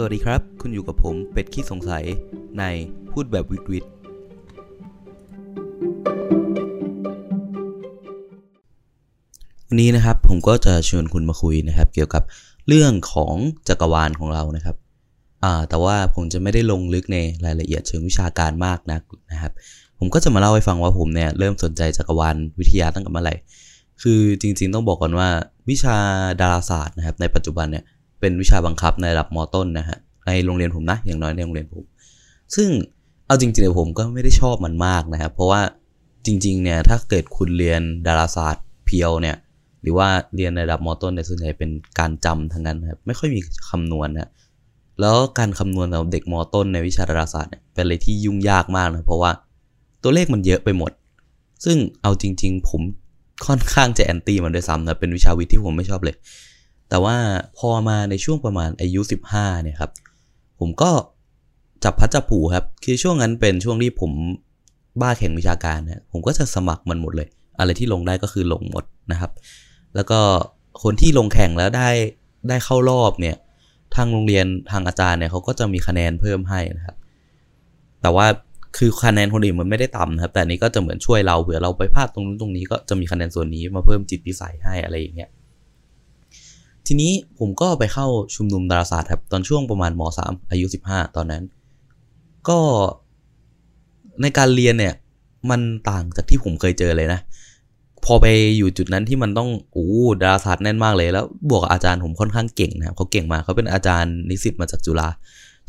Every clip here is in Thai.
สวัสดีครับ คุณอยู่กับผมเป็ดขี้สงสัยในพูดแบบวิดวิดวันนี้นะครับผมก็จะชวนคุณมาคุยนะครับ เกี่ยวกับเรื่องของจักรวาลของเรานะครับอ่าแต่ว่าผมจะไม่ได้ลงลึกในรายละเอียดเชิงวิชาการมากนักนะครับ ผมก็จะมาเล่าให้ฟังว่าผมเนี่ยเริ่มสนใจจักรวาลวิทยาตั้งแต่เมื่อไหร่คือจริงๆต้องบอกก่อนว่าวิชาดาราศาสตร์นะครับในปัจจุบันเนี่ย เป็นวิชาบังคับในระดับมต้นนะฮะในโรงเรียนผมนะอย่างน้อยในโรงเรียนผม ซึ่งเอาจริงๆเดี๋ยผมก็ไม่ได้ชอบมันมากนะครับ เพราะว่าจริงๆเนี่ยถ้าเกิดคุณเรียนดาราศาสตร์เพียวเนี่ยหรือว่าเรียนในระดับมต้นเนี่ยส่วนใหญ่เป็นการจำทั้งนั้นนะครับไม่ค่อยมีคำนวณนะแล้วการคำนวณสำหรับเด็กมต้นในวิชาดาราศาสตร์เนี่ยเป็นอะไรที่ยุ่งยากมากนะเพราะว่าตัวเลขมันเยอะไปหมด ซึ่งเอาจริง ๆ ผมค่อนข้างจะแอนตี้มันด้วยซ้ำนะเป็นวิชาวิทย์ที่ผมไม่ชอบเลย แต่ว่าพอมาในช่วงประมาณอายุ 15เนี่ยครับ ผมก็จับพัดจับผูครับ คือช่วงนั้นเป็นช่วงที่ผมบ้าแข่งวิชาการนะผมก็จะสมัครมันหมดเลย อะไรที่ลงได้ก็คือลงหมดนะครับ แล้วก็คนที่ลงแข่งแล้วได้ได้เข้ารอบเนี่ย ทางโรงเรียนทางอาจารย์เนี่ยเขาก็จะมีคะแนนเพิ่มให้นะครับ แต่ว่าคือคะแนนคนอื่นมันไม่ได้ต่ำนะครับ แต่นี้ก็จะเหมือนช่วยเราเผื่อเราไปพลาดตรงนู้นตรงนี้ก็จะมีคะแนนส่วนนี้มาเพิ่มจิตวิสัยให้อะไรอย่างเงี้ย ทีนี้ผมก็ไปเข้าชุมนุมดาราศาสตร์ครับ ตอนช่วงประมาณม .3 อายุ15ตอนนั้น ก็ในการเรียนเนี่ย มันต่างจากที่ผมเคยเจอเลยนะ พอไปอยู่จุดนั้นที่มันต้องโอ้ดาราศาสตร์แน่นมากเลยแล้ว บวกอาจารย์ผมค่อนข้างเก่งนะครับเขาเก่งมากเขาเป็นอาจารย์นิสิตมาจากจุฬา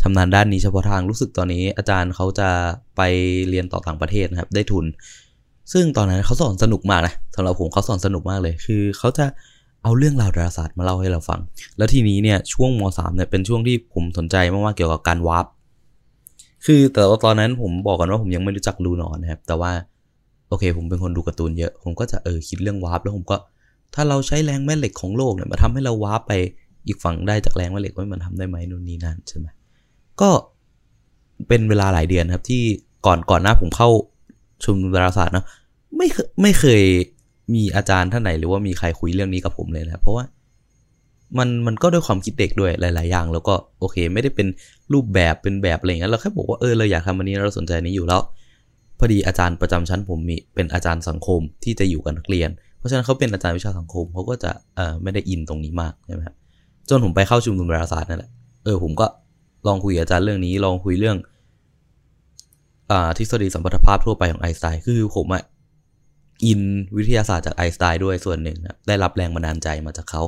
ชำนาญด้านนี้เฉพาะทางรู้สึกตอนนี้ อาจารย์เขาจะไปเรียนต่อต่างประเทศนะครับ ได้ทุน ซึ่งตอนนั้นเขาสอนสนุกมากนะสำหรับผมเขาสอนสนุกมากเลย คือเขาจะ เอาเรื่องราวดาราศาสตร์มาเล่าให้เราฟัง แล้วทีนี้เนี่ยช่วงม .3 เนี่ยเป็นช่วงที่ผมสนใจมากๆเกี่ยวกับการวาร์ปคือแต่ว่าตอนนั้นผมบอกกันว่าผมยังไม่รู้จักรูหนอนนะครับ แต่ว่าโอเค ผมเป็นคนดูการ์ตูนเยอะ ผมก็จะเออคิดเรื่องวาร์ปแล้วผมก็ ถ้าเราใช้แรงแม่เหล็กของโลกเนี่ยมาทำให้เราวาร์ปไปอีกฝั่งได้จากแรงแม่เหล็กว่ามันทำได้ไหมนู่นนี่นั่นใช่ไหมก็เป็นเวลาหลายเดือนครับที่ก่อนก่อนหน้าผมเข้าชุมนุมดาราศาสตร์นะไม่ไม่เคย มีอาจารย์ท่านไหนหรือว่ามีใครคุยเรื่องนี้กับผมเลยนะเพราะว่ามันมันก็ด้วยความคิดเด็กด้วยหลาย ๆ อย่าง แล้วก็โอเค ไม่ได้เป็นรูปแบบเป็นแบบอะไรอย่างนั้นเราแค่บอกว่าเออเราอยากทำอันนี้เราสนใจนี้อยู่แล้วพอดีอาจารย์ประจำชั้นผมมีเป็นอาจารย์สังคมที่จะอยู่กับนักเรียน เพราะฉะนั้นเขาเป็นอาจารย์วิชาสังคมเขาก็จะเออไม่ได้อินตรงนี้มากใช่ไหมครับจนผมไปเข้าชุมนุมดาราศาสตร์นั่นแหละเออผมก็ลองคุยอาจารย์เรื่องนี้ลองคุยเรื่องอ่าทฤษฎีสัมพัทธภาพทั่วไปของไอน์สไตน์คือผมอะ อินวิทยาศาสตร์จากไอน์สไตน์ด้วยส่วนหนึ่งนะได้รับแรงบันดาลใจมาจากเขา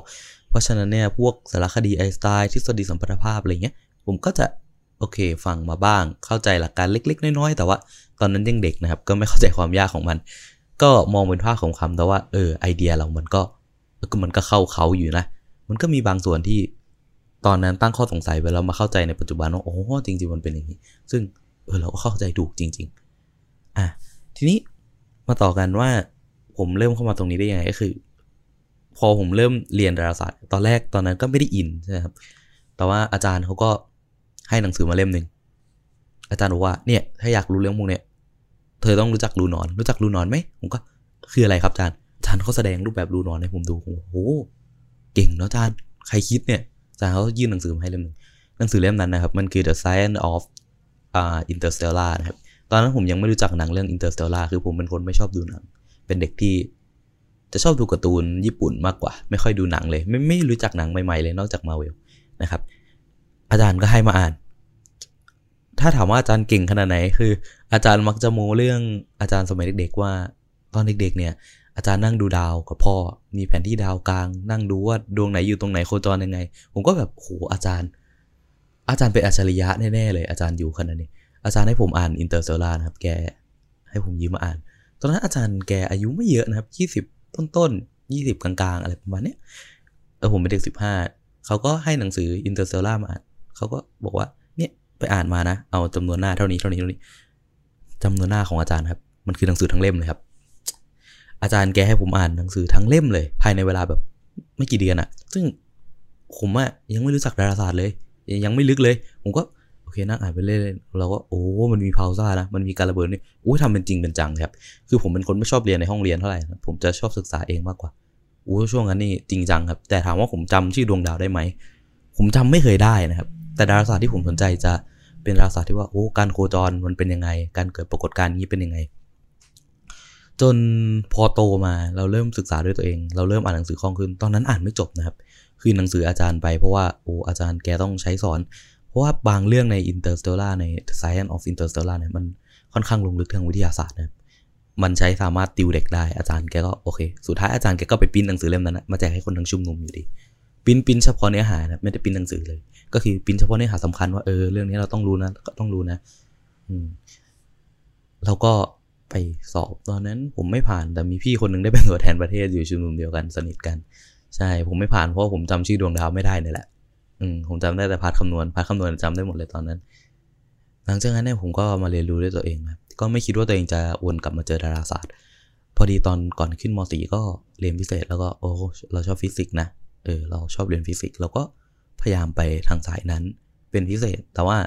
เพราะฉะนั้นเนี่ยพวกสารคดีไอน์สไตน์ทฤษฎีสัมพัทธภาพอะไรเงี้ยผมก็จะโอเค ฟังมาบ้าง เข้าใจหลักการเล็ก ๆ น้อยๆ แต่ว่าตอนนั้นยังเด็กนะครับ ก็ไม่เข้าใจความยากของมัน ก็มองเป็นภาพของคำแต่ว่าเออไอเดียเรามันก็มันก็เข้าเขาอยู่นะ มันก็มีบางส่วนที่ตอนนั้นตั้งข้อสงสัยไปแล้วมาเข้าใจในปัจจุบันว่าโอ้จริงๆมันเป็นอย่างนี้ ซึ่งเออเราก็เข้าใจถูกจริง ๆ อะทีนี้ มาต่อกันว่าผมเริ่มเข้ามาตรงนี้ได้ยังไงก็คือ พอผมเริ่มเรียนดาราศาสตร์ ตอนแรกตอนนั้นก็ไม่ได้อินใช่ไหมครับ แต่ว่าอาจารย์เขาก็ให้หนังสือมาเล่มหนึ่งอาจารย์บอกว่าเนี่ยถ้าอยากรู้เรื่องพวกเนี้ยเธอต้องรู้จักรูนอน รู้จักรูนอนไหมผมก็คืออะไรครับอาจารย์อาจารย์เขาแสดงรูปแบบรูนอนให้ผมดูโอ้โหเก่งเนาะอาจารย์ใครคิดเนี่ยอาจารย์เขายื่นหนังสือมาให้เล่มหนึ่งหนังสือเล่มนั้นนะครับ มันคือ The Science of อ่า Interstellar นะครับ ตอนนั้นผมยังไม่รู้จักหนังเรื่อง Interstellar คือผมเป็นคนไม่ชอบดูหนัง เป็นเด็กที่ จะชอบดูการ์ตูนญี่ปุ่นมากกว่า ไม่ค่อยดูหนังเลย ไม่ไม่รู้จักหนังใหม่ๆเลยนอกจากมาเวลนะครับ อาจารย์ก็ให้มาอ่าน ถ้าถามว่าอาจารย์เก่งขนาดไหน คือ อาจารย์มักจะโมเรื่องอาจารย์สมัยเด็กๆว่า ตอนเด็กๆเนี่ย อาจารย์นั่งดูดาวกับพ่อ มีแผนที่ดาวกลาง นั่งดูว่าดวงไหนอยู่ตรงไหนโคจรยังไง ผมก็แบบโหอาจารย์ อาจารย์เป็นอัจฉริยะแน่ๆเลย อาจารย์อยู่ขนาดนี้ อาจารย์ให้ผมอ่านอินเตอร์เซลล่านะครับ แกให้ผมยืมมาอ่าน ตอนนั้นอาจารย์แกอายุไม่เยอะนะครับยี่สิบต้นๆยี่สิบกลางๆ อะไรประมาณเนี้ยเออผมเป็นเด็กสิบห้าเขาก็ให้หนังสือ Interstellar มาอ่านเขาก็บอกว่าเนี่ยไปอ่านมานะ เอาจำนวนหน้าเท่านี้เท่านี้เท่านี้จำนวนหน้าของอาจารย์ครับ มันคือหนังสือทั้งเล่มเลยครับ อาจารย์แกให้ผมอ่านหนังสือทั้งเล่มเลย ภายในเวลาแบบ ไม่กี่เดือนอะซึ่งผมอะยังไม่รู้จักดาราศาสตร์เลย ยังไม่ลึกเลย ผมก็ เคนั่งอ่านไปเรื่อยๆเราก็โอ้มันมีพัลซาร์นะมันมีการระเบิดนี่โอ้ทำเป็นจริงเป็นจังครับ คือผมเป็นคนไม่ชอบเรียนในห้องเรียนเท่าไหร่ผมจะชอบศึกษาเองมากกว่าโอ้ช่วงนั้นนี่จริงจังครับ แต่ถามว่าผมจำชื่อดวงดาวได้ไหมผมจำไม่เคยได้นะครับแแต่ดาราศาสตร์ที่ผมสนใจจะเป็นดาราศาสตร์ที่ว่าโอ้การโคจรมันเป็นยังไง การเกิดปรากฏการณ์นี้เป็นยังไง จนพอโตมาเราเริ่มศึกษาด้วยตัวเอง เราเริ่มอ่านหนังสือคล่องขึ้น ตอนนั้นอ่านไม่จบนะครับ คือหนังสืออาจารย์ไปเพราะว่าโอ้อาจารย์แกต้องใช้สอน เพราะว่าบางเรื่องใน Interstellar ใน Science of Interstellar เนี่ยมันค่อนข้างลงลึกทางวิทยาศาสตร์นะมันใช้สามารถติวเด็กได้อาจารย์แกก็โอเค สุดท้ายอาจารย์แกก็ไปปิ้นหนังสือเล่มนั้นนะมาแจกให้คนทั้งชุมนุมอยู่ดี print print เฉพาะเนื้อหานะไม่ได้ปิ้นหนังสือเลย ก็คือปิ้นเฉพาะเนื้อหาสำคัญว่าเออเรื่องนี้เราต้องรู้นะก็ต้องรู้นะ อืมเราก็ไปสอบตอนนั้นผมไม่ผ่านแต่มีพี่คนหนึงได้เป็นตัวแทนประเทศอยู่ชุมนุมเดียวกันสนิทกัน ใช่ผมไม่ผ่านเพราะผมจำชื่อดวงดาวไม่ได้นี่แหละ อืมผมจำได้แต่ part คำนวณ part คำนวณจำได้หมดเลยตอนนั้น หลังจากนั้นเนี่ยผมก็มาเรียนรู้ด้วยตัวเองครับก็ไม่คิดว่าตัวเองจะวนกลับมาเจอดาราศาสตร์ พอดีตอนก่อนขึ้นม .4 ก็เรียนพิเศษ แล้วก็โอ้เราชอบฟิสิกส์นะเออเราชอบเรียนฟิสิกส์เราก็พยายามไปทางสายนั้นเป็นพิเศษ แต่ว่า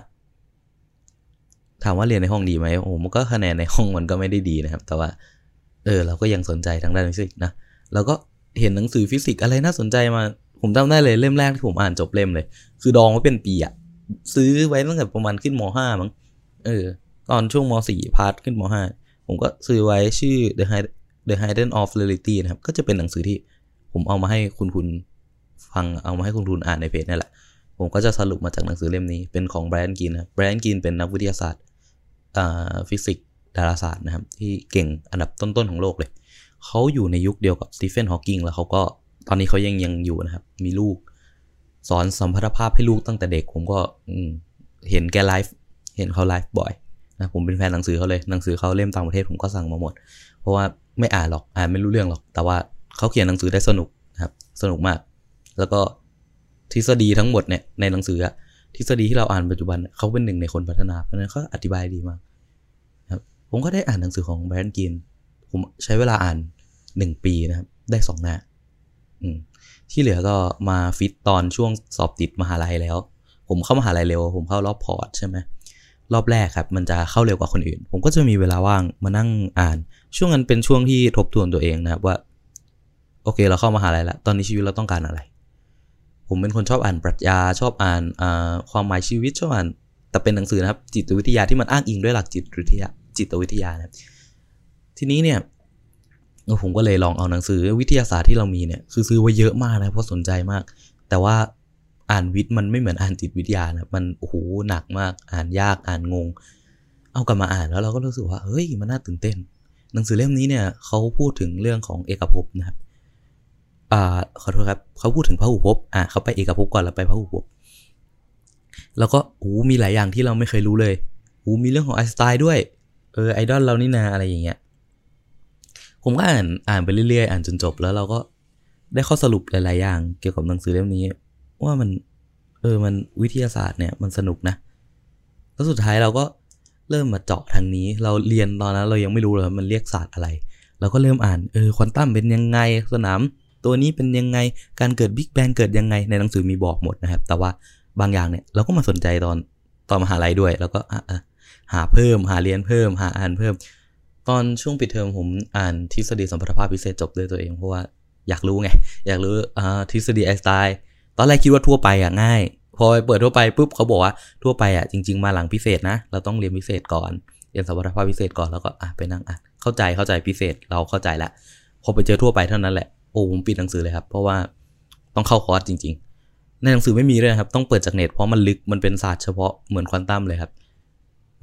ถามว่าเรียนในห้องดีไหมโอ้มันก็คะแนนในห้องมันก็ไม่ได้ดีนะครับ แต่ว่า เออ เราก็ยังสนใจทางด้านฟิสิกส์นะเราก็เห็นหนังสือฟิสิกส์อะไรน่าสนใจมา ผมจำได้เลยเล่มแรกที่ผมอ่านจบเล่มเลย คือดองไว้เป็นปีอะซื้อไว้ตั้งแต่ประมาณขึ้นม .5 มั้งเออ ตอนช่วงม .4 part ขึ้นม .5 ผมก็ซื้อไว้ชื่อ The Hide The Hidden of Reality นะครับ ก็จะเป็นหนังสือที่ผมเอามาให้คุณคุณฟังเอามาให้คุณคุณอ่านในเพจนี่แหละ ผมก็จะสรุปมาจากหนังสือเล่มนี้เป็นของ Brian Greene นะ Brian Greene เป็นนักวิทยาศาสตร์อ่าฟิสิกส์ดาราศาสตร์นะครับ ที่เก่งอันดับต้นๆของโลกเลย เขาอยู่ในยุคเดียวกับสตีเฟนฮอว์กิงแล้วเขาก็ ตอนนี้เขายังยังอยู่นะครับ มีลูก สอนสัมพัทธภาพให้ลูกตั้งแต่เด็ก ผมก็เห็นแกไลฟ์เห็นเขาไลฟ์บ่อยนะผมเป็นแฟนหนังสือเขาเลยหนังสือเขาเล่มต่างประเทศผมก็สั่งมาหมด เพราะว่าไม่อ่านหรอกอ่านไม่รู้เรื่องหรอก แต่ว่าเขาเขียนหนังสือได้สนุกนะครับ สนุกมาก แล้วก็ทฤษฎีทั้งหมดเนี่ยในหนังสืออะทฤษฎีที่เราอ่านปัจจุบันเขาเป็นหนึ่งในคนพัฒนาเพราะนั้นเขาอธิบายดีมากครับผมก็ได้อ่านหนังสือของแบรนด์กินผมใช้เวลาอ่านหนึ่งปีนะครับ ได้สองหน้า ที่เหลือก็มาฟิตตอนช่วงสอบติดมหาลัยแล้ว ผมเข้ามหาลัยเร็ว ผมเข้ารอบ port ใช่ไหมรอบแรกครับ มันจะเข้าเร็วกว่าคนอื่น ผมก็จะมีเวลาว่างมานั่งอ่าน ช่วงนั้นเป็นช่วงที่ทบทวนตัวเองนะครับว่า โอเค เราเข้ามหาลัยแล้ว ตอนนี้ชีวิตเราต้องการอะไร ผมเป็นคนชอบอ่านปรัชญาชอบอ่านความหมายชีวิตชอบอ่าน แต่เป็นหนังสือนะครับ จิตวิทยาที่มันอ้างอิงด้วยหลักจิตวิทยาจิตวิทยานะครับทีนี้เนี่ย ผมก็เลยลองเอาหนังสือวิทยาศาสตร์ที่เรามีเนี่ยคือซื้อไว้เยอะมากนะเพราะสนใจมาก แต่ว่าอ่านวิทย์มันไม่เหมือนอ่านจิตวิทยานะมันโอ้โหหนักมาก อ่านยากอ่านงง เอากลับมาอ่านแล้วเราก็รู้สึกว่าเฮ้ยมันน่าตื่นเต้น หนังสือเล่มนี้เนี่ยเขาพูดถึงเรื่องของเอกภพนะครับอ่าขอโทษครับเขาพูดถึงพระหุภพอ่าเขาไปเอกภพก่อนแล้วไปพระหุภพแล้วก็โอ้มีหลายอย่างที่เราไม่เคยรู้เลยโอ้มีเรื่องของไอสไตน์ด้วยเออไอดอลเรานี่นาอะไรอย่างเงี้ย ผมก็อ่านอ่านไปเรื่อยๆ อ่านจนจบแล้วเราก็ได้ข้อสรุปหลาย ๆ อย่าง เกี่ยวกับหนังสือเล่มนี้ ว่ามัน เออมันวิทยาศาสตร์เนี่ยมันสนุกนะ แล้วสุดท้ายเราก็เริ่มมาเจาะทางนี้ เราเรียนตอนนั้นเรายังไม่รู้เลยมันเรียกศาสตร์อะไรเราก็เริ่มอ่านเออควอนตัมเป็นยังไงสนาม ตัวนี้เป็นยังไงการเกิดบิ๊กแบงเกิดยังไงในหนังสือมีบอกหมดนะครับ แต่ว่าบางอย่างเนี่ยเราก็มาสนใจตอนตอนมหาลัยด้วย แล้วก็หาเพิ่มหาเรียนเพิ่มหาอ่านเพิ่ม ตอนช่วงปิดเทอมผมอ่านทฤษฎีสัมพัทธภาพพิเศษจบด้วยตัวเองเพราะว่าอยากรู้ไง อยากรู้อ่าทฤษฎีไอน์สไตน์ตอนแรกคิดว่าทั่วไปอะง่าย พอไปเปิดทั่วไปปุ๊บเขาบอกว่าทั่วไปอะจริง ๆ มาหลังพิเศษนะ เราต้องเรียนพิเศษก่อนเรียนสัมพัทธภาพพิเศษก่อนแล้วก็อะไปนั่งอ่านเข้าใจเข้าใจพิเศษเราเข้าใจแล้วพอไปเจอทั่วไปเท่านั้นแหละโอ้ผมปิดหนังสือเลยครับเพราะว่าต้องเข้าคอร์สจริง ๆ ในหนังสือไม่มีเลยครับต้องเปิดจากเน็ตเพราะมันลึกมันเป็นศาสตร์เฉพาะเหมือนควอนตัมเลยครับ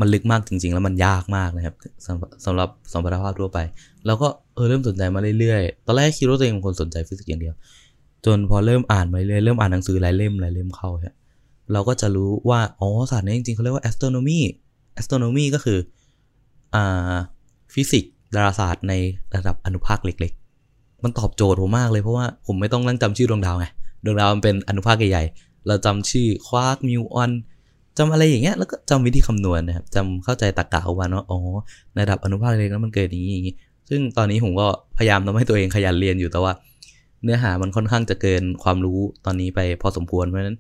มันลึกมากจริง ๆ แล้วมันยากมากนะครับสำหรับสำหรับสมพัทธภาพทั่วไป แล้วก็เออเริ่มสนใจมาเรื่อยๆ ตอนแรกคิดว่าตัวเองเป็นคนสนใจฟิสิกส์อย่างเดียว จนพอเริ่มอ่านมาเรื่อยเริ่มอ่านหนังสือหลายเล่มหลายเล่มเข้าเนี่ยเราก็จะรู้ว่าอ๋อศาสตร์นี้จริงๆเขาเรียกว่า astronomy astronomy ก็คืออ่าฟิสิกส์ดาราศาสตร์ในระดับอนุภาคเล็ก ๆ มันตอบโจทย์ผมมากเลยเพราะว่าผมไม่ต้องนั่งจำชื่อดวงดาวไงดวงดาวมันเป็นอนุภาคใหญ่ๆเราจำชื่อควาร์กมิวออน จำอะไรอย่างเงี้ยแล้วก็จำวิธีคำนวณนะครับจำเข้าใจตรรกะของมันว่าอ๋อในระดับอนุภาคเล็กแล้วมันเกิดอย่างนี้อย่างนี้ซึ่งตอนนี้ผมก็พยายามทำให้ตัวเองขยันเรียนอยู่แต่ว่า เนื้อหามันค่อนข้างจะเกินความรู้ตอนนี้ไปพอสมควรเพราะฉะนั้น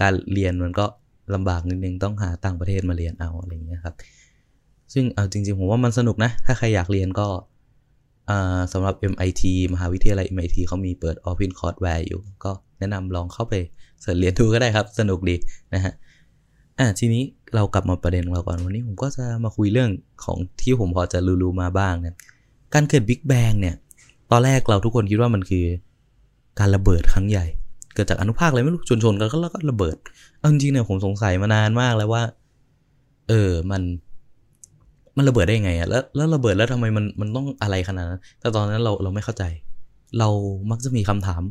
การเรียนมันก็ลำบากนิดนึงต้องหาต่างประเทศมาเรียนเอาอะไรอย่างเงี้ยครับ ซึ่งเอาจริง ๆ ผมว่ามันสนุกนะ ถ้าใครอยากเรียนก็สำหรับ MIT มหาวิทยาลัย MIT เขามีเปิด Open Courseware อยู่ ก็แนะนำลองเข้าไปเสิร์ชเรียนดูก็ได้ครับ สนุกดีนะฮะ อะทีนี้เรากลับมาประเด็นเราก่อนวันนี้ผมก็จะมาคุยเรื่องของที่ผมพอจะรู้ๆมาบ้างนะการเกิดบิ๊กแบงเนี่ยตอนแรกเราทุกคนคิดว่ามันคือการระเบิดครั้งใหญ่ เกิดจากอนุภาคอะไรไม่รู้ชนชนๆกันแล้วก็ระเบิดเอาจริงๆเนี่ยผมสงสัยมานานมากแล้วว่า เออมันมันระเบิดได้ยังไงอะแล้วแล้วระเบิดแล้วทำไมมันมันต้องอะไรขนาดนั้น แต่ตอนนั้นเราเราไม่เข้าใจ เรามักจะมีคำถาม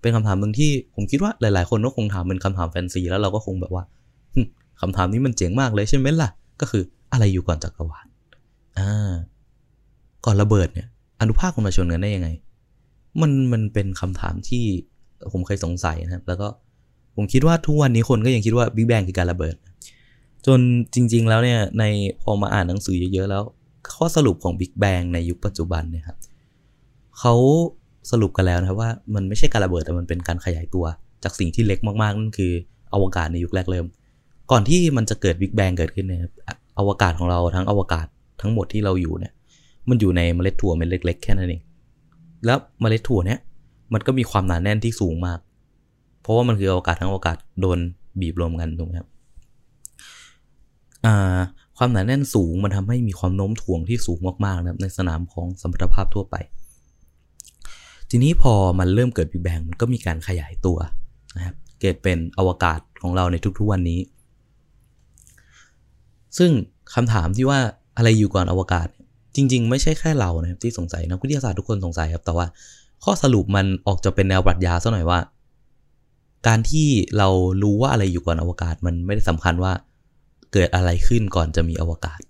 เป็นคำถามหนึ่งที่ผมคิดว่าหลาย ๆ คนก็คงถามเป็นคำถามแฟนซีแล้วเราก็คงแบบว่า คำถามนี้มันเจ๋งมากเลยใช่ไหมล่ะ ก็คืออะไรอยู่ก่อนจักรวาลอ่าก่อนระเบิดเนี่ย อนุภาคมันมาชนกันได้ยังไง มันมันเป็นคำถามที่ผมเคยสงสัยนะครับ แล้วก็ผมคิดว่าทุกวันนี้คนก็ยังคิดว่าบิ๊กแบงคือการระเบิด จนจริง ๆ แล้วเนี่ยในพอมาอ่านหนังสือเยอะๆแล้ว ข้อสรุปของบิ๊กแบงในยุคปัจจุบันเนี่ยครับเขาสรุปกันแล้วนะครับว่ามันไม่ใช่การระเบิดแต่มันเป็นการขยายตัว จากสิ่งที่เล็กมากๆนั่นคืออวกาศในยุคแรกเริ่ม ก่อนที่มันจะเกิดบิ๊กแบงเกิดขึ้นเนี่ยอวกาศของเราทั้งอวกาศทั้งหมดที่เราอยู่เนี่ย มันอยู่ในเมล็ดถั่วเม็ดเล็ก ๆ แค่นั้นเอง แล้วเมล็ดถั่วเนี่ยมันก็มีความหนาแน่นที่สูงมาก เพราะว่ามันคืออวกาศทั้งอวกาศโดนบีบรวมกันถูกไหมครับความหนาแน่นสูงมันทำให้มีความโน้มถ่วงที่สูงมากๆนะครับในสนามของสมรรถภาพทั่วไป ทีนี้พอมันเริ่มเกิดบิ๊กแบงมันก็มีการขยายตัวนะครับเกิดเป็นอวกาศของเราในทุกๆวันนี้ ซึ่งคำถามที่ว่าอะไรอยู่ก่อนอวกาศ จริง ๆ ไม่ใช่แค่เรานะครับที่สงสัยนักวิทยาศาสตร์ทุกคนสงสัยครับ แต่ว่าข้อสรุปมันออกจะเป็นแนวปรัชญาซะหน่อยว่า การที่เรารู้ว่าอะไรอยู่ก่อนอวกาศ มันไม่ได้สำคัญว่าเกิดอะไรขึ้นก่อนจะมีอวกาศ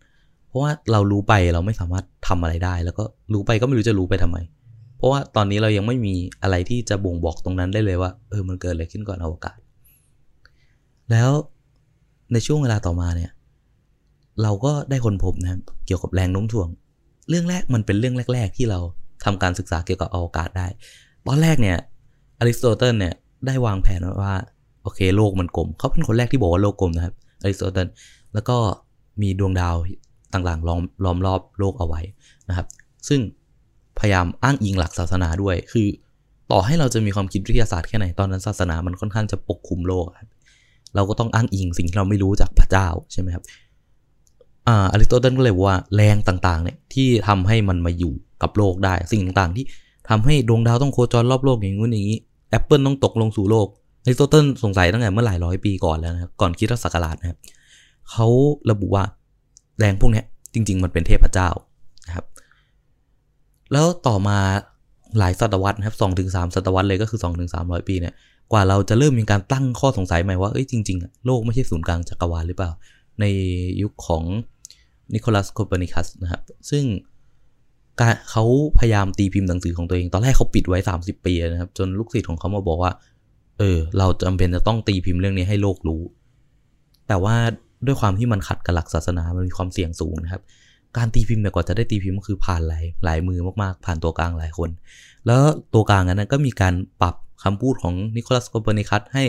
เพราะว่าเรารู้ไปเราไม่สามารถทำอะไรได้ แล้วก็รู้ไปก็ไม่รู้จะรู้ไปทำไม เพราะว่าตอนนี้เรายังไม่มีอะไรที่จะบ่งบอกตรงนั้นได้เลยว่า เออมันเกิดอะไรขึ้นก่อนอวกาศ แล้วในช่วงเวลาต่อมาเนี่ย เราก็ได้ค้นพบนะครับเกี่ยวกับแรงโน้มถ่วง เรื่องแรกมันเป็นเรื่องแรก ๆ ที่เราทำการศึกษาเกี่ยวกับอวกาศได้ ตอนแรกเนี่ยอริสโตเติลเนี่ยได้วางแผนว้ว่าโอเคโลกมันกลม เขาเป็นคนแรกที่บอกว่าโลกกลมนะครับอริสโตเติลแล้วก็มีดวงดาวต่างๆล้อมล้อมรอบโลกเอาไว้นะครับ ซึ่งพยายามอ้างอิงหลักศาสนาด้วย คือต่อให้เราจะมีความคิดวิทยาศาสตร์แค่ไหนตอนนั้นศาสนามันค่อนข้างจะปกคลุมโลกครับเราก็ต้องอ้างอิงสิ่งที่เราไม่รู้จากพระเจ้าใช่ไหมครับ อ่าอริสโตเติลก็เลยว่าแรงต่างๆเนี่ยที่ทำให้มันมาอยู่กับโลกได้ สิ่งต่างๆ ที่ทำให้ดวงดาวต้องโคจรรอบโลกอย่างงู้นอย่างนี้แอปเปิลต้องตกลงสู่โลกอริสโตเติลสงสัยตั้งแต่เมื่อหลายร้อยปีก่อนแล้วนะครับก่อนคริสตศักราชนะครับเขาระบุว่าแรงพวกนี้จริง ๆ มันเป็นเทพเจ้านะครับแล้วต่อมาหลายศตวรรษนะครับสองถึงสามศตวรรษเลยก็คือสองถึงสามร้อยปีเนี่ยกว่าเราจะเริ่มมีการตั้งข้อสงสัยใหม่ว่าเอ้ยจริง ๆ โลกไม่ใช่ศูนย์กลางจักรวาลหรือเปล่า ในยุคของ นิโคลัสโคเปนิคัสนะครับ ซึ่งการเขาพยายามตีพิมพ์หนังสือของตัวเอง ตอนแรกเขาปิดไว้ 30 ปีนะครับ จนลูกศิษย์ของเขามาบอกว่า เออ เราจำเป็นจะต้องตีพิมพ์เรื่องนี้ให้โลกรู้ แต่ว่าด้วยความที่มันขัดกับหลักศาสนา มันมีความเสี่ยงสูงนะครับ การตีพิมพ์เนี่ยกว่าจะได้ตีพิมพ์ก็คือผ่านหลายหลายมือมากๆ ผ่านตัวกลางหลายคน แล้วตัวกลางนั้นก็มีการปรับคำพูดของนิโคลัสโคเปนิคัสให้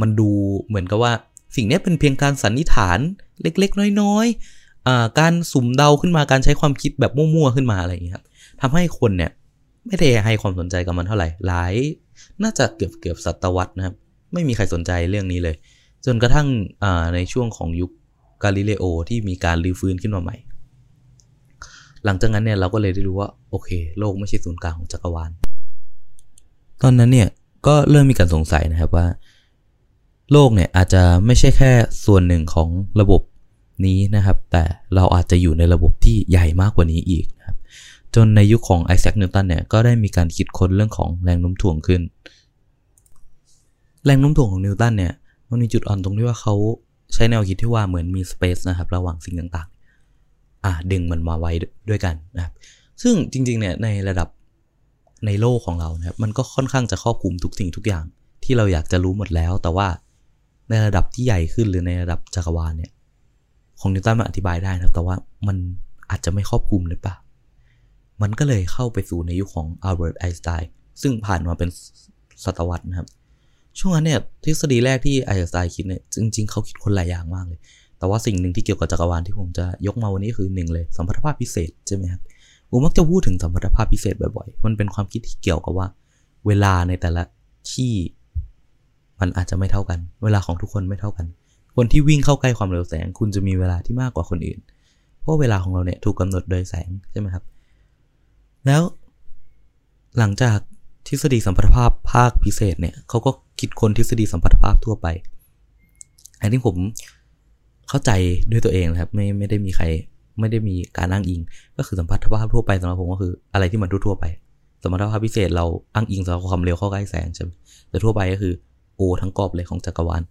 มันดูเหมือนกับว่า สิ่งนี้เป็นเพียงการสันนิษฐานเล็กๆ น้อยๆ การสุ่มเดาขึ้นมาการใช้ความคิดแบบมั่วๆขึ้นมาอะไรอย่างนี้ครับทำให้คนเนี่ยไม่ได้ให้ความสนใจกับมันเท่าไหร่ หลาย น่าจะเกือบเกือบศตวรรษนะครับ ไม่มีใครสนใจเรื่องนี้เลย จนกระทั่งในช่วงของยุคกาลิเลโอที่มีการรีฟื้นขึ้นมาใหม่ หลังจากนั้นเนี่ยเราก็เลยได้รู้ว่าโอเค โลกไม่ใช่ศูนย์กลางของจักรวาล ตอนนั้นเนี่ยก็เริ่มมีการสงสัยนะครับว่า โลกเนี่ยอาจจะไม่ใช่แค่ส่วนหนึ่งของระบบ นี้นะครับ แต่เราอาจจะอยู่ในระบบที่ใหญ่มากกว่านี้อีกนะครับ จนในยุคของไอแซคนิวตันเนี่ย ก็ได้มีการคิดค้นเรื่องของแรงโน้มถ่วงขึ้น แรงโน้มถ่วงของนิวตันเนี่ย มันมีจุดอ่อนตรงที่ว่าเขาใช้แนวคิดที่ว่าเหมือนมีสเปซนะครับ ระหว่างสิ่งต่างๆ อ่าดึงมันมาไว้ด้วยกันนะครับ ซึ่งจริงๆ เนี่ยในระดับในโลกของเรานะครับ มันก็ค่อนข้างจะครอบคลุมทุกสิ่งทุกอย่าง ที่เราอยากจะรู้หมดแล้ว แต่ว่าในระดับที่ใหญ่ขึ้นหรือในระดับจักรวาลเนี่ย ของนิวตันมาอธิบายได้นะแต่ว่ามันอาจจะไม่ครอบคลุมหรือเปล่า มันก็เลยเข้าไปสู่ในยุคของอัลเบิร์ตไอน์สไตน์ซึ่งผ่านมาเป็นศตวรรษนะครับ ช่วงนั้นเนี่ยทฤษฎีแรกที่ไอน์สไตน์คิดเนี่ยจริง ๆ เขาคิดคนหลายอย่างมากเลย แต่ว่าสิ่งหนึ่งที่เกี่ยวกับจักรวาลที่ผมจะยกมาวันนี้คือหนึ่งเลยสัมพัทธภาพพิเศษใช่ไหมครับผมมักจะพูดถึงสัมพัทธภาพพิเศษบ่อยๆ มันเป็นความคิดที่เกี่ยวกับว่า เวลาในแต่ละที่มันอาจจะไม่เท่ากัน เวลาของทุกคนไม่เท่ากัน คนที่วิ่งเข้าใกล้ความเร็วแสง คุณจะมีเวลาที่มากกว่าคนอื่น เพราะเวลาของเราเนี่ยถูกกาหนดโดยแสงใช่ไหมครับ แล้วหลังจากทฤษฎีสัมพัทธภาพภาคพิเศษเนี่ยเขาก็คิดคนทฤษฎีสัมพัทธภาพทั่วไป อันนี้ผมเข้าใจด้วยตัวเองนะครับ ไม่ไม่ได้มีใครไม่ได้มีการอ้างอิง ก็คือสัมพัทธภาพทั่วไปสำหรับผมก็คืออะไรที่มันทั่วไป สมรรถภาพพิเศษเราอ้างอิงสำหรับความเร็วเข้าใกล้แสงใช่ไหมแต่ทั่วไปก็คือโอทั้งกรอบเลยของจักรวาล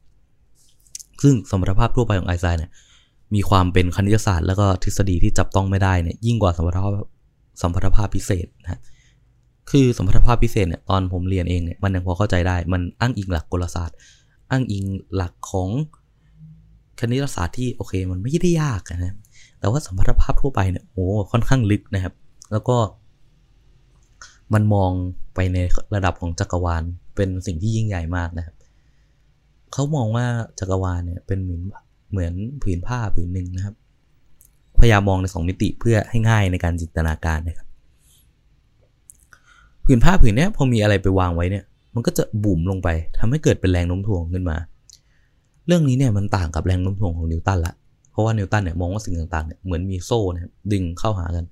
ซึ่งสมรรถภาพทั่วไปของไอน์สไตน์เนี่ยมีความเป็นคณิตศาสตร์แล้วก็ทฤษฎีที่จับต้องไม่ได้เนี่ยยิ่งกว่าสมรรถภาพสมพัทธภาพพิเศษนะคือสมรรถภาพพิเศษเนี่ยตอนผมเรียนเองเนี่ยมันยังพอเข้าใจได้ มันอ้างอิงหลักกลศาสตร์ อ้างอิงหลักของคณิตศาสตร์ที่โอเค มันไม่ได้ยากนะแต่ว่าสมรรถภาพทั่วไปเนี่ยโอ้ค่อนข้างลึกนะครับ แล้วก็มันมองไปในระดับของจักรวาลเป็นสิ่งที่ยิ่งใหญ่มากนะครับ เขามองว่าจักรวาลเนี่ยเป็นเหมือนเหมือนผืนผ้าผืนหนึ่งนะครับ พยายามมองในสองมิติเพื่อให้ง่ายในการจินตนาการนะครับ ผืนผ้าผืนนี้พอมีอะไรไปวางไว้เนี่ย มันก็จะบุ่มลงไปทำให้เกิดเป็นแรงโน้มถ่วงขึ้นมา เรื่องนี้เนี่ยมันต่างกับแรงโน้มถ่วงของนิวตันละเพราะว่านิวตันเนี่ยมองว่าสิ่งต่างๆเนี่ยเหมือนมีโซ่นะครับดึงเข้าหากัน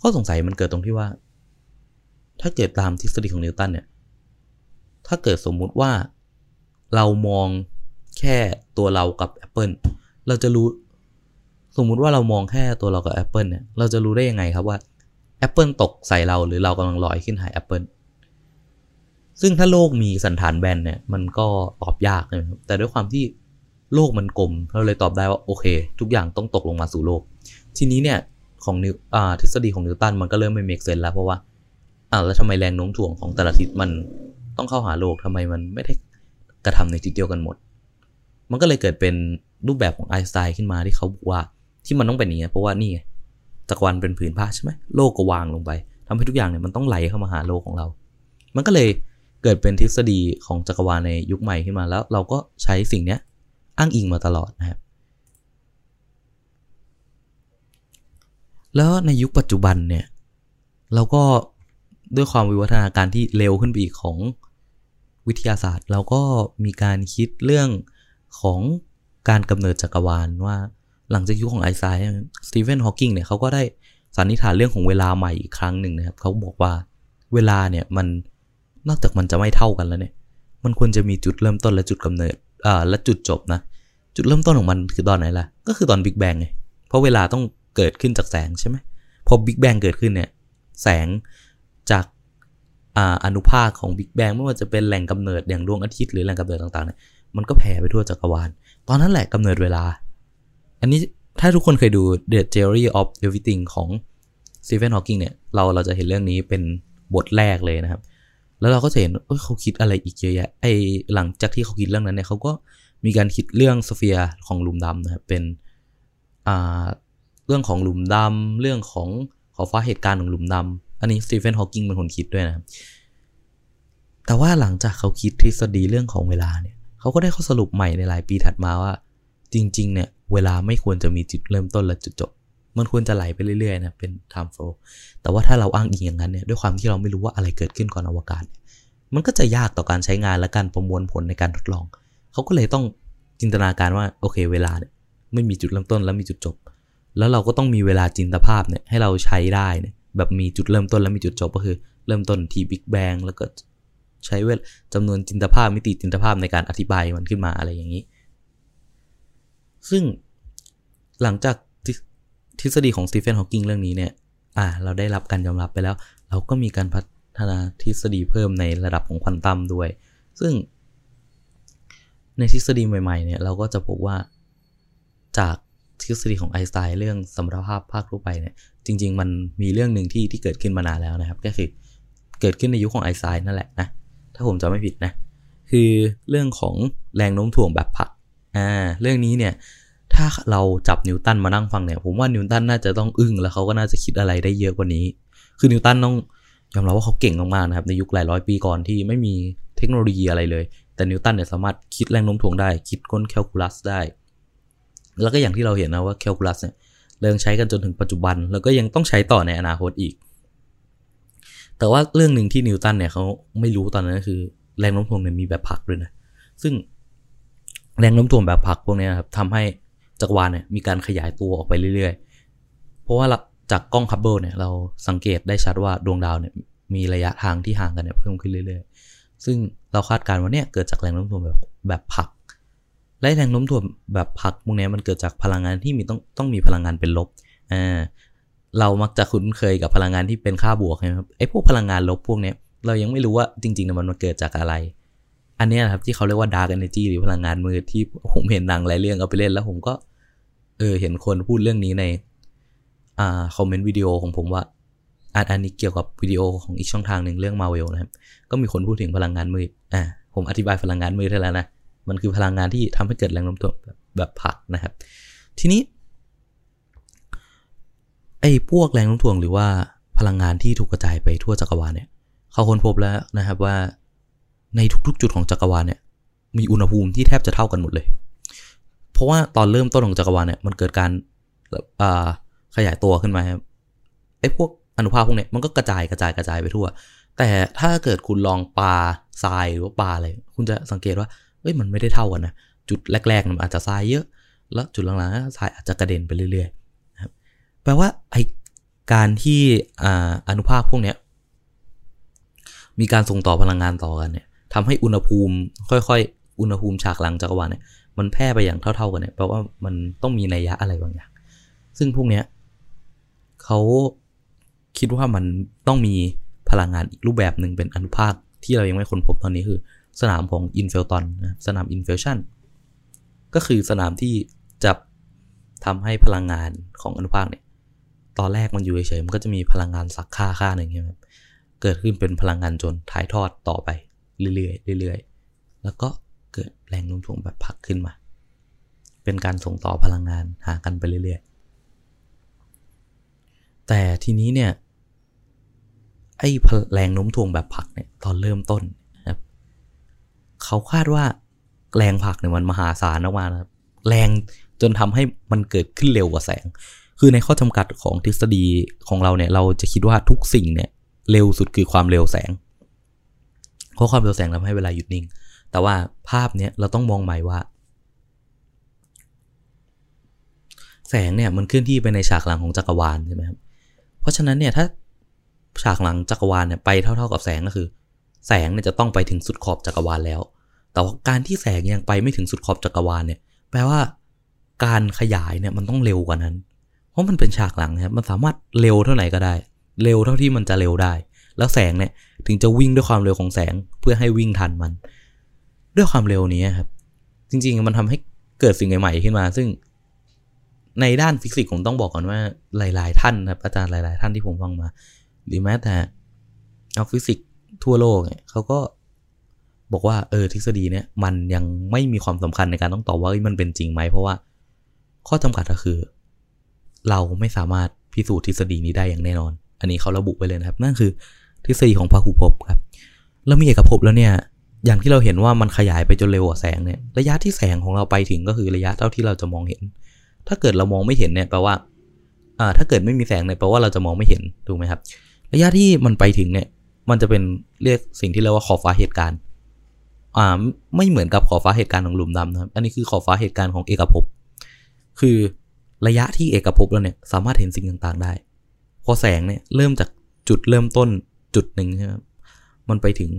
ข้อสงสัยมันเกิดตรงที่ว่า ถ้าเกิดตามทฤษฎีของนิวตันเนี่ย ถ้าเกิดสมมุติว่า เรามองแค่ตัวเรากับ Apple เราจะรู้ สมมุติว่าเรามองแค่ตัวเรากับ Apple เนี่ย เราจะรู้ได้ยังไงครับว่า Apple ตกใส่เราหรือเรากำลังลอยขึ้นหา Apple ซึ่งถ้าโลกมีสันฐานแบนเนี่ย มันก็ตอบยากนะครับ แต่ด้วยความที่โลกมันกลม เราเลยตอบได้ว่าโอเค ทุกอย่างต้องตกลงมาสู่โลก ทีนี้เนี่ยของนิวอ่าทฤษฎีของนิวตันมันก็เริ่มไม่ make sense แล้วเพราะว่าอ้าวแล้วทำไมแรงโน้มถ่วงของแต่ละทิศมันต้องเข้าหาโลกทำไมมันไม่ได้ กระทำในทิศเดียวกันหมด มันก็เลยเกิดเป็นรูปแบบของไอน์สไตน์ขึ้นมาที่เขาบอกว่าที่มันต้องเป็นอย่างนี้เพราะว่านี่ไงจักรวาลเป็นผืนผ้าใช่ไหมโลกก็วางลงไปทำให้ทุกอย่างเนี่ยมันต้องไหลเข้ามาหาโลกของเรา มันก็เลยเกิดเป็นทฤษฎีของจักรวาลในยุคใหม่ขึ้นมาแล้วเราก็ใช้สิ่งนี้อ้างอิงมาตลอดนะครับแล้วในยุคปัจจุบันเนี่ยเราก็ด้วยความวิวัฒนาการที่เร็วขึ้นไปอีกของ วิทยาศาสตร์ เราก็มีการคิดเรื่องของการกำเนิดจักรวาลว่า หลังจากยุคของไอน์สไตน์สตีเฟนฮอว์กิงเนี่ยเขาก็ได้สันนิษฐานเรื่องของเวลาใหม่อีกครั้งหนึ่งนะครับเขาบอกว่าเวลาเนี่ยมันนอกจากมันจะไม่เท่ากันแล้วเนี่ยมันควรจะมีจุดเริ่มต้นและจุดกำเนิดอ่าและจุดจบนะจุดเริ่มต้นของมันคือตอนไหนล่ะ ก็คือตอนบิ๊กแบงไงเพราะเวลาต้องเกิดขึ้นจากแสงใช่ไหมพอบิ๊กแบงเกิดขึ้นเนี่ยแสงจาก อนุภาคของบิ๊กแบงไม่ว่าจะเป็นแหล่งกำเนิดอย่างดวงอาทิตย์หรือแหล่งกำเนิดต่างๆเนี่ยมันก็แผ่ไปทั่วจักรวาล ตอนนั้นแหละกำเนิดเวลา อันนี้ถ้าทุกคนเคยดู The Theory of Everything ของ Stephen Hawking เนี่ย เราเราจะเห็นเรื่องนี้เป็นบทแรกเลยนะครับ แล้วเราก็จะเห็นเออเขาคิดอะไรอีกเยอะแยะ ไอหลังจากที่เขาคิดเรื่องนั้นเนี่ยเขาก็มีการคิดเรื่อง sphere ของหลุมดำนะครับ เป็นอ่าเรื่องของหลุมดำเรื่องของขอบฟ้าเหตุการณ์ของหลุมดำ อันนี้สตีเฟนฮอว์กิงเป็นคนคิดด้วยนะครับ แต่ว่าหลังจากเขาคิดทฤษฎีเรื่องของเวลาเนี่ย เขาก็ได้ข้อสรุปใหม่ในหลายปีถัดมาว่า จริง ๆ เนี่ย เวลาไม่ควรจะมีจุดเริ่มต้นและจุดจบ มันควรจะไหลไปเรื่อยๆนะเป็น time flow แต่ว่าถ้าเราอ้างอิงอย่างนั้นเนี่ยด้วยความที่เราไม่รู้ว่าอะไรเกิดขึ้นก่อนอวกาศ มันก็จะยากต่อการใช้งานและการประมวลผลในการทดลอง เขาก็เลยต้องจินตนาการว่าโอเค เวลาเนี่ยไม่มีจุดเริ่มต้นและมีจุดจบ แล้วเราก็ต้องมีเวลาจินตภาพเนี่ยให้เราใช้ได้เนี่ย แบบมีจุดเริ่มต้นและมีจุดจบก็คือ เริ่มต้นที่บิ๊กแบงแล้วก็ใช้เวลจำนวนจินตภาพมิติจินตภาพในการอธิบายมันขึ้นมาอะไรอย่างนี้ ซึ่งหลังจากทฤษฎีของสตีเฟนฮอว์กิงเรื่องนี้เนี่ย อ่า เราได้รับการยอมรับไปแล้ว เราก็มีการพัฒนาทฤษฎีเพิ่มในระดับของควอนตัมด้วย ซึ่งในทฤษฎีใหม่ๆเนี่ยเราก็จะพบว่าจาก ทฤษฎีของไอน์สไตน์เรื่องสมรรถภาพภาคทั่วไปเนี่ยจริง ๆ มันมีเรื่องหนึ่งที่ที่เกิดขึ้นมานานแล้วนะครับ ก็คือเกิดขึ้นในยุคของไอน์สไตน์นั่นแหละนะถ้าผมจำไม่ผิดนะคือเรื่องของแรงโน้มถ่วงแบบผักอ่าเรื่องนี้เนี่ยถ้าเราจับนิวตันมานั่งฟังเนี่ย ผมว่านิวตันน่าจะต้องอึ้งแล้วเขาก็น่าจะคิดอะไรได้เยอะกว่านี้ คือนิวตันต้องยอมรับว่าเขาเก่งมากๆนะครับในยุคหลายร้อยปีก่อนที่ไม่มีเทคโนโลยีอะไรเลย แต่นิวตันเนี่ยสามารถคิดแรงโน้มถ่วงได้ คิดค้นแคลคูลัสได้ แล้วก็อย่างที่เราเห็นนะว่าแคลคูลัสเนี่ยเริ่มใช้กันจนถึงปัจจุบัน แล้วก็ยังต้องใช้ต่อในอนาคตอีก แต่ว่าเรื่องหนึ่งที่นิวตันเนี่ยเขาไม่รู้ตอนนั้นก็คือ แรงโน้มถ่วงเนี่ยมีแบบผลักด้วยนะ ซึ่งแรงโน้มถ่วงแบบผลักพวกนี้นะครับทำให้จักรวาลเนี่ยมีการขยายตัวออกไปเรื่อยๆ เพราะว่าจากกล้องฮับเบิลเนี่ยเราสังเกตได้ชัดว่าดวงดาวเนี่ยมีระยะทางที่ห่างกันเนี่ยเพิ่มขึ้นเรื่อยๆ ซึ่งเราคาดการณ์ว่าเนี่ยเกิดจากแรงโน้มถ่วงแบบแบบผัก และแรงโน้มถ่วงแบบผักพวกนี้มันเกิดจากพลังงานที่มีต้องต้องมีพลังงานเป็นลบอ่าเรามักจะคุ้นเคยกับพลังงานที่เป็นค่าบวกใช่ไหมครับไอ้พวกพลังงานลบพวกนี้เรายังไม่รู้ว่าจริงๆมันเกิดจากอะไร อันนี้นะครับที่เขาเรียกว่า dark energy หรือพลังงานมืดที่ผมเห็นหนังหลายเรื่องเอาไปเล่นแล้วผมก็เออเห็นคนพูดเรื่องนี้ในอ่าคอมเมนต์วิดีโอของผมว่าอันอันนี้เกี่ยวกับวิดีโอของอีกช่องทางหนึ่งเรื่องมาเวลนะครับ ก็มีคนพูดถึงพลังงานมืดอ่าผมอธิบายพลังงานมืดได้แล้วนะ มันคือพลังงานที่ทำให้เกิดแรงโน้มถ่วงแบบผักนะครับ ทีนี้ไอ้พวกแรงโน้มถ่วงหรือว่าพลังงานที่ถูกกระจายไปทั่วจักรวาลเนี่ย เขาค้นพบแล้วนะครับว่าในทุกๆ จุดของจักรวาลเนี่ย มีอุณหภูมิที่แทบจะเท่ากันหมดเลย เพราะว่าตอนเริ่มต้นของจักรวาลเนี่ยมันเกิดการขยายตัวขึ้นมาครับไอ้พวกอนุภาคพวกนี้มันก็กระจายกระจายกระจายไปทั่ว แต่ถ้าเกิดคุณลองปลาทรายหรือว่าปาอะไรคุณจะสังเกตว่า เอ้ยมันไม่ได้เท่ากันนะจุดแรกๆมันอาจจะทรายเยอะ แล้วจุดหลังๆทรายอาจจะกระเด็นไปเรื่อยๆนะครับแปลว่าไอการที่อนุภาคพวกนี้มีการส่งต่อพลังงานต่อกันเนี่ยทำให้อุณหภูมิค่อยๆ อุณหภูมิฉากหลังจักรวาลเนี่ยมันแพร่ไปอย่างเท่าๆกันเนี่ยแปลว่ามันต้องมีนัยยะอะไรบางอย่าง ซึ่งพวกเนี้ยเขาคิดว่ามันต้องมีพลังงานอีกรูปแบบหนึ่งเป็นอนุภาคที่เรายังไม่ค้นพบตอนนี้คือ สนามของ inflaton นะสนาม inflation ก็คือสนามที่จะทำให้พลังงานของอนุภาคเนี่ยตอนแรกมันอยู่เฉยๆมันก็จะมีพลังงานสักค่าค่าหนึ่งใช่ไหมเกิดขึ้นเป็นพลังงานจนถ่ายทอดต่อไปเรื่อยๆเรื่อยๆ แล้วก็เกิดแรงโน้มถ่วงแบบพักขึ้นมา เป็นการส่งต่อพลังงานหากันไปเรื่อยๆ แต่ทีนี้เนี่ยไอ้แรงโน้มถ่วงแบบผักเนี่ยตอนเริ่มต้น เขาคาดว่าแรงผักเนี่ยมันมหาศาลออกมานะครับ แรงจนทำให้มันเกิดขึ้นเร็วกว่าแสง คือในข้อจำกัดของทฤษฎีของเราเนี่ย เราจะคิดว่าทุกสิ่งเนี่ย เร็วสุดคือความเร็วแสง เพราะความเร็วแสงทำให้เวลาหยุดนิ่ง แต่ว่าภาพเนี้ยเราต้องมองใหม่ว่า แสงเนี่ยมันเคลื่อนที่ไปในฉากหลังของจักรวาลใช่ไหมครับ เพราะฉะนั้นเนี่ยถ้าฉากหลังจักรวาลเนี่ยไปเท่า ๆกับแสงก็คือ แสงเนี่ยจะต้องไปถึงสุดขอบจักรวาลแล้ว แต่ว่าการที่แสงยังไปไม่ถึงสุดขอบจักรวาลเนี่ย แปลว่าการขยายเนี่ยมันต้องเร็วกว่านั้น เพราะมันเป็นฉากหลังครับ มันสามารถเร็วเท่าไหร่ก็ได้ เร็วเท่าที่มันจะเร็วได้ แล้วแสงเนี่ยถึงจะวิ่งด้วยความเร็วของแสงเพื่อให้วิ่งทันมัน ด้วยความเร็วนี้ครับ จริงๆมันทำให้เกิดสิ่งใหม่ๆขึ้นมา ซึ่งในด้านฟิสิกส์ผมต้องบอกก่อนว่าหลาย ๆ ท่านครับอาจารย์หลาย ๆ ท่านที่ผมฟังมา หรือแม้แต่เอาฟิสิกส์ ทั่วโลกเนี่ยเขาก็บอกว่าเออทฤษฎีเนี่ยมันยังไม่มีความสำคัญในการต้องตอบว่ามันเป็นจริงไหมเพราะว่าข้อจำกัดก็คือ เราไม่สามารถพิสูจน์ทฤษฎีนี้ได้อย่างแน่นอน อันนี้เขาระบุไว้เลยนะครับ นั่นคือทฤษฎีของพหุภพครับ แล้วมีเอกภพแล้วเนี่ย อย่างที่เราเห็นว่ามันขยายไปจนเร็วกว่าแสงเนี่ย ระยะที่แสงของเราไปถึงก็คือระยะเท่าที่เราจะมองเห็น ถ้าเกิดเรามองไม่เห็นเนี่ยแปลว่า อ่า ถ้าเกิดไม่มีแสงเนี่ยแปลว่าเราจะมองไม่เห็น ถูกไหมครับ ระยะที่มันไปถึงเนี่ย มันจะเป็นเรียกสิ่งที่เรียกว่าขอบฟ้าเหตุการณ์ อ่า ไม่เหมือนกับขอบฟ้าเหตุการณ์ของหลุมดำนะครับ อันนี้คือขอบฟ้าเหตุการณ์ของเอกภพ คือระยะที่เอกภพแล้วเนี่ยสามารถเห็นสิ่งต่างๆได้ พอแสงเนี่ยเริ่มจากจุดเริ่มต้นจุดหนึ่งใช่ไหมมันไปถึง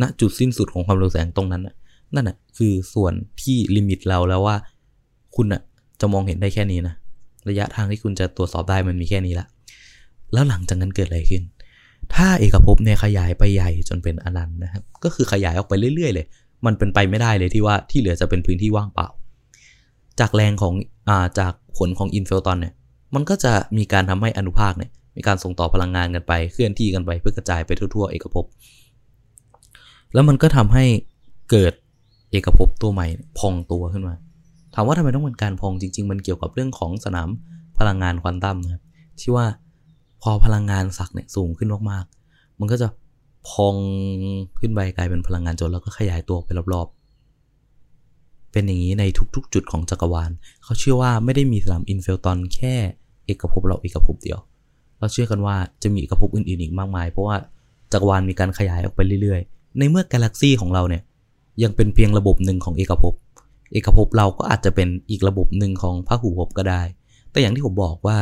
ณจุดสิ้นสุดของความเร็วแสงตรงนั้นนะนั่นแหะคือส่วนที่ลิมิตเราแล้วว่า คุณอะจะมองเห็นได้แค่นี้นะ ระยะทางที่คุณจะตรวจสอบได้มันมีแค่นี้ละ แล้วหลังจากนั้นเกิดอะไรขึ้น ถ้าเอกภพเนี่ยขยายไปใหญ่จนเป็นอนันต์นะครับ ก็คือขยายออกไปเรื่อยๆเลย มันเป็นไปไม่ได้เลยที่ว่าที่เหลือจะเป็นพื้นที่ว่างเปล่า จากแรงของอ่าจากผลของอินเฟลตอนเนี่ย มันก็จะมีการทำให้อนุภาคเนี่ยมีการส่งต่อพลังงานกันไปเคลื่อนที่กันไปเพื่อกระจายไปทั่วๆ เอกภพ แล้วมันก็ทำให้เกิดเอกภพตัวใหม่พองตัวขึ้นมา ถามว่าทำไมต้องเป็นการพองจริง ๆ มันเกี่ยวกับเรื่องของสนามพลังงานควอนตัมนะครับที่ว่า พอพลังงานสักเนี่ยสูงขึ้นมากๆ มันก็จะพองขึ้นไปกลายเป็นพลังงานจนแล้วก็ขยายตัวไปรอบๆ เป็นอย่างนี้ในทุกๆ จุดของจักรวาล เขาเชื่อว่าไม่ได้มีสนามอินเฟลตอนแค่เอกภพเราเอกภพเดียว เราเชื่อกันว่าจะมีเอกระพอื่นๆอีกมากมาย เพราะว่าจักรวาลมีการขยายออกไปเรื่อยๆ ในเมื่อกาแล็กซีของเราเนี่ยยังเป็นเพียงระบบหนึ่งของเอกภพ เอกภพเราก็อาจจะเป็นอีกระบบหนึ่งของพหูภพก็ได้ แต่อย่างที่ผมบอกว่า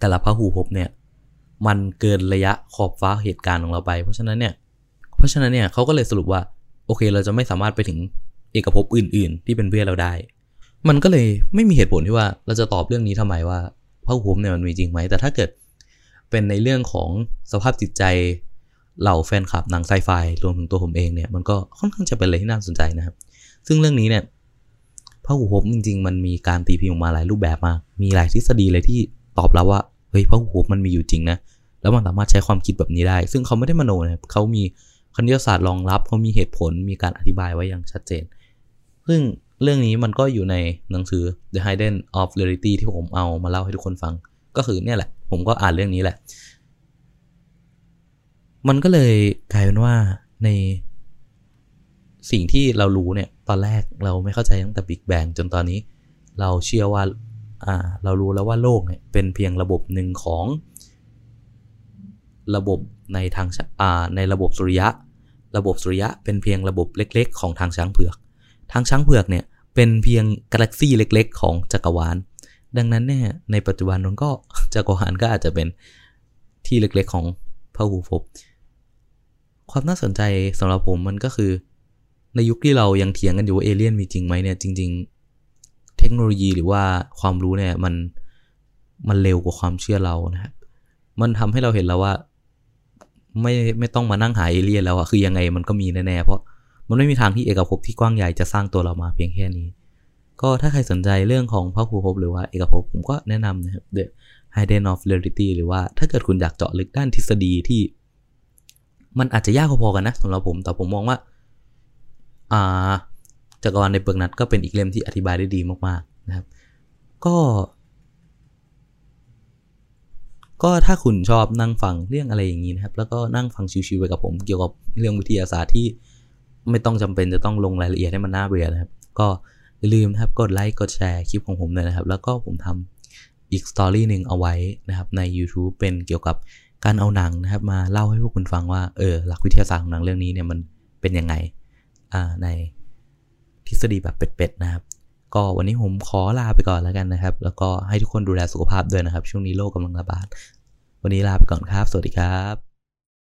แต่ละพหูภพเนี่ย มันเกินระยะขอบฟ้าเหตุการณ์ของเราไป เพราะฉะนั้นเนี่ย เพราะฉะนั้นเนี่ยเขาก็เลยสรุปว่า โอเคเราจะไม่สามารถไปถึงเอกภพอื่น ๆ ที่เป็นเพื่อนเราได้ มันก็เลยไม่มีเหตุผลที่ว่าเราจะตอบเรื่องนี้ทำไมว่าพหูภพเนี่ยมันมีจริงไหม แต่ถ้าเกิดเป็นในเรื่องของสภาพจิตใจเหล่าแฟนคลับหนังไซไฟรวมถึงตัวผมเองเนี่ยมันก็ค่อนข้างจะเป็นอะไรที่น่าสนใจนะครับ ซึ่งเรื่องนี้เนี่ยพหูภพจริง ๆ มันมีการตีพิมพ์ออกมาหลายรูปแบบมาก มีหลายทฤษฎีเลยที่ ตอบรับว่าเฮ้ยพระหูมันมีอยู่จริงนะแล้วมันสามารถใช้ความคิดแบบนี้ได้ ซึ่งเขาไม่ได้มโนนะครับเขามีคณิตศาสตร์รองรับเขามีเหตุผลมีการอธิบายไว้อย่างชัดเจน ซึ่งเรื่องนี้มันก็อยู่ในหนังสือ The Hidden of Reality ที่ผมเอามาเล่าให้ทุกคนฟัง ก็คือเนี่ยแหละ ผมก็อ่านเรื่องนี้แหละ มันก็เลยกลายเป็นว่าในสิ่งที่เรารู้เนี่ย ตอนแรกเราไม่เข้าใจตั้งแต่ Big Bang จนตอนนี้ เราเชื่อว่า อ่าเรารู้แล้วว่าโลกเนี่ยเป็นเพียงระบบหนึ่งของ ระบบในทางอ่าในระบบสุริยะ ระบบสุริยะเป็นเพียงระบบเล็ก ๆ ของทางช้างเผือก ทางช้างเผือกเนี่ยเป็นเพียงกาแล็กซี่เล็ก ๆ ของจักรวาล ดังนั้นเนี่ยในปัจจุบันนั้นก็จักรวาลก็อาจจะเป็นที่เล็กๆของพหูภพความน่าสนใจสำหรับผมมันก็คือ ในยุคที่เรายังเถียงกันอยู่ว่าเอเลี่ยนมีจริงไหมเนี่ยจริง ๆ เทคโนโลยีหรือว่าความรู้เนี่ยมันมันเร็วกว่าความเชื่อเรานะครับมันทำให้เราเห็นแล้วว่า ไม่ไม่ต้องมานั่งหาเอเลี่ยนแล้วอะคือยังไงมันก็มีแน่ๆเพราะมันไม่มีทางที่เอกภพที่กว้างใหญ่จะสร้างตัวเรามาเพียงแค่นี้ ก็ถ้าใครสนใจเรื่องของพระภูภพหรือว่าเอกภพผมก็แนะนำนะครับ The Hidden of Reality หรือว่าถ้าเกิดคุณอยากเจาะลึกด้านทฤษฎีที่ มันอาจจะยากพอๆกันนะสำหรับผมแต่ผมมองว่า อ่า จักรวาลในเปลือกนัดก็เป็นอีกเล่มที่อธิบายได้ดีมากๆนะครับ ก็ ก็ถ้าคุณชอบนั่งฟังเรื่องอะไรอย่างนี้นะครับ แล้วก็นั่งฟังชิวๆไปกับผมเกี่ยวกับเรื่องวิทยาศาสตร์ที่ไม่ต้องจำเป็นจะต้องลงรายละเอียดให้มันน่าเบื่อนะครับ ก็อย่าลืมนะครับกดไลค์กดแชร์คลิปของผมเลยนะครับ แล้วก็ผมทำอีกสตอรี่หนึ่งเอาไว้นะครับใน YouTube เป็นเกี่ยวกับการเอาหนังนะครับ มาเล่าให้พวกคุณฟังว่าเออหลักวิทยาศาสตร์ของหนังเรื่องนี้เนี่ยมันเป็นยังไงอ่าใน ทฤษฎีแบบเป็ดๆนะครับ ก็วันนี้ผมขอลาไปก่อนแล้วกันนะครับ แล้วก็ให้ทุกคนดูแลสุขภาพด้วยนะครับ ช่วงนี้โรคกำลังระบาด วันนี้ลาไปก่อนครับ สวัสดีครับ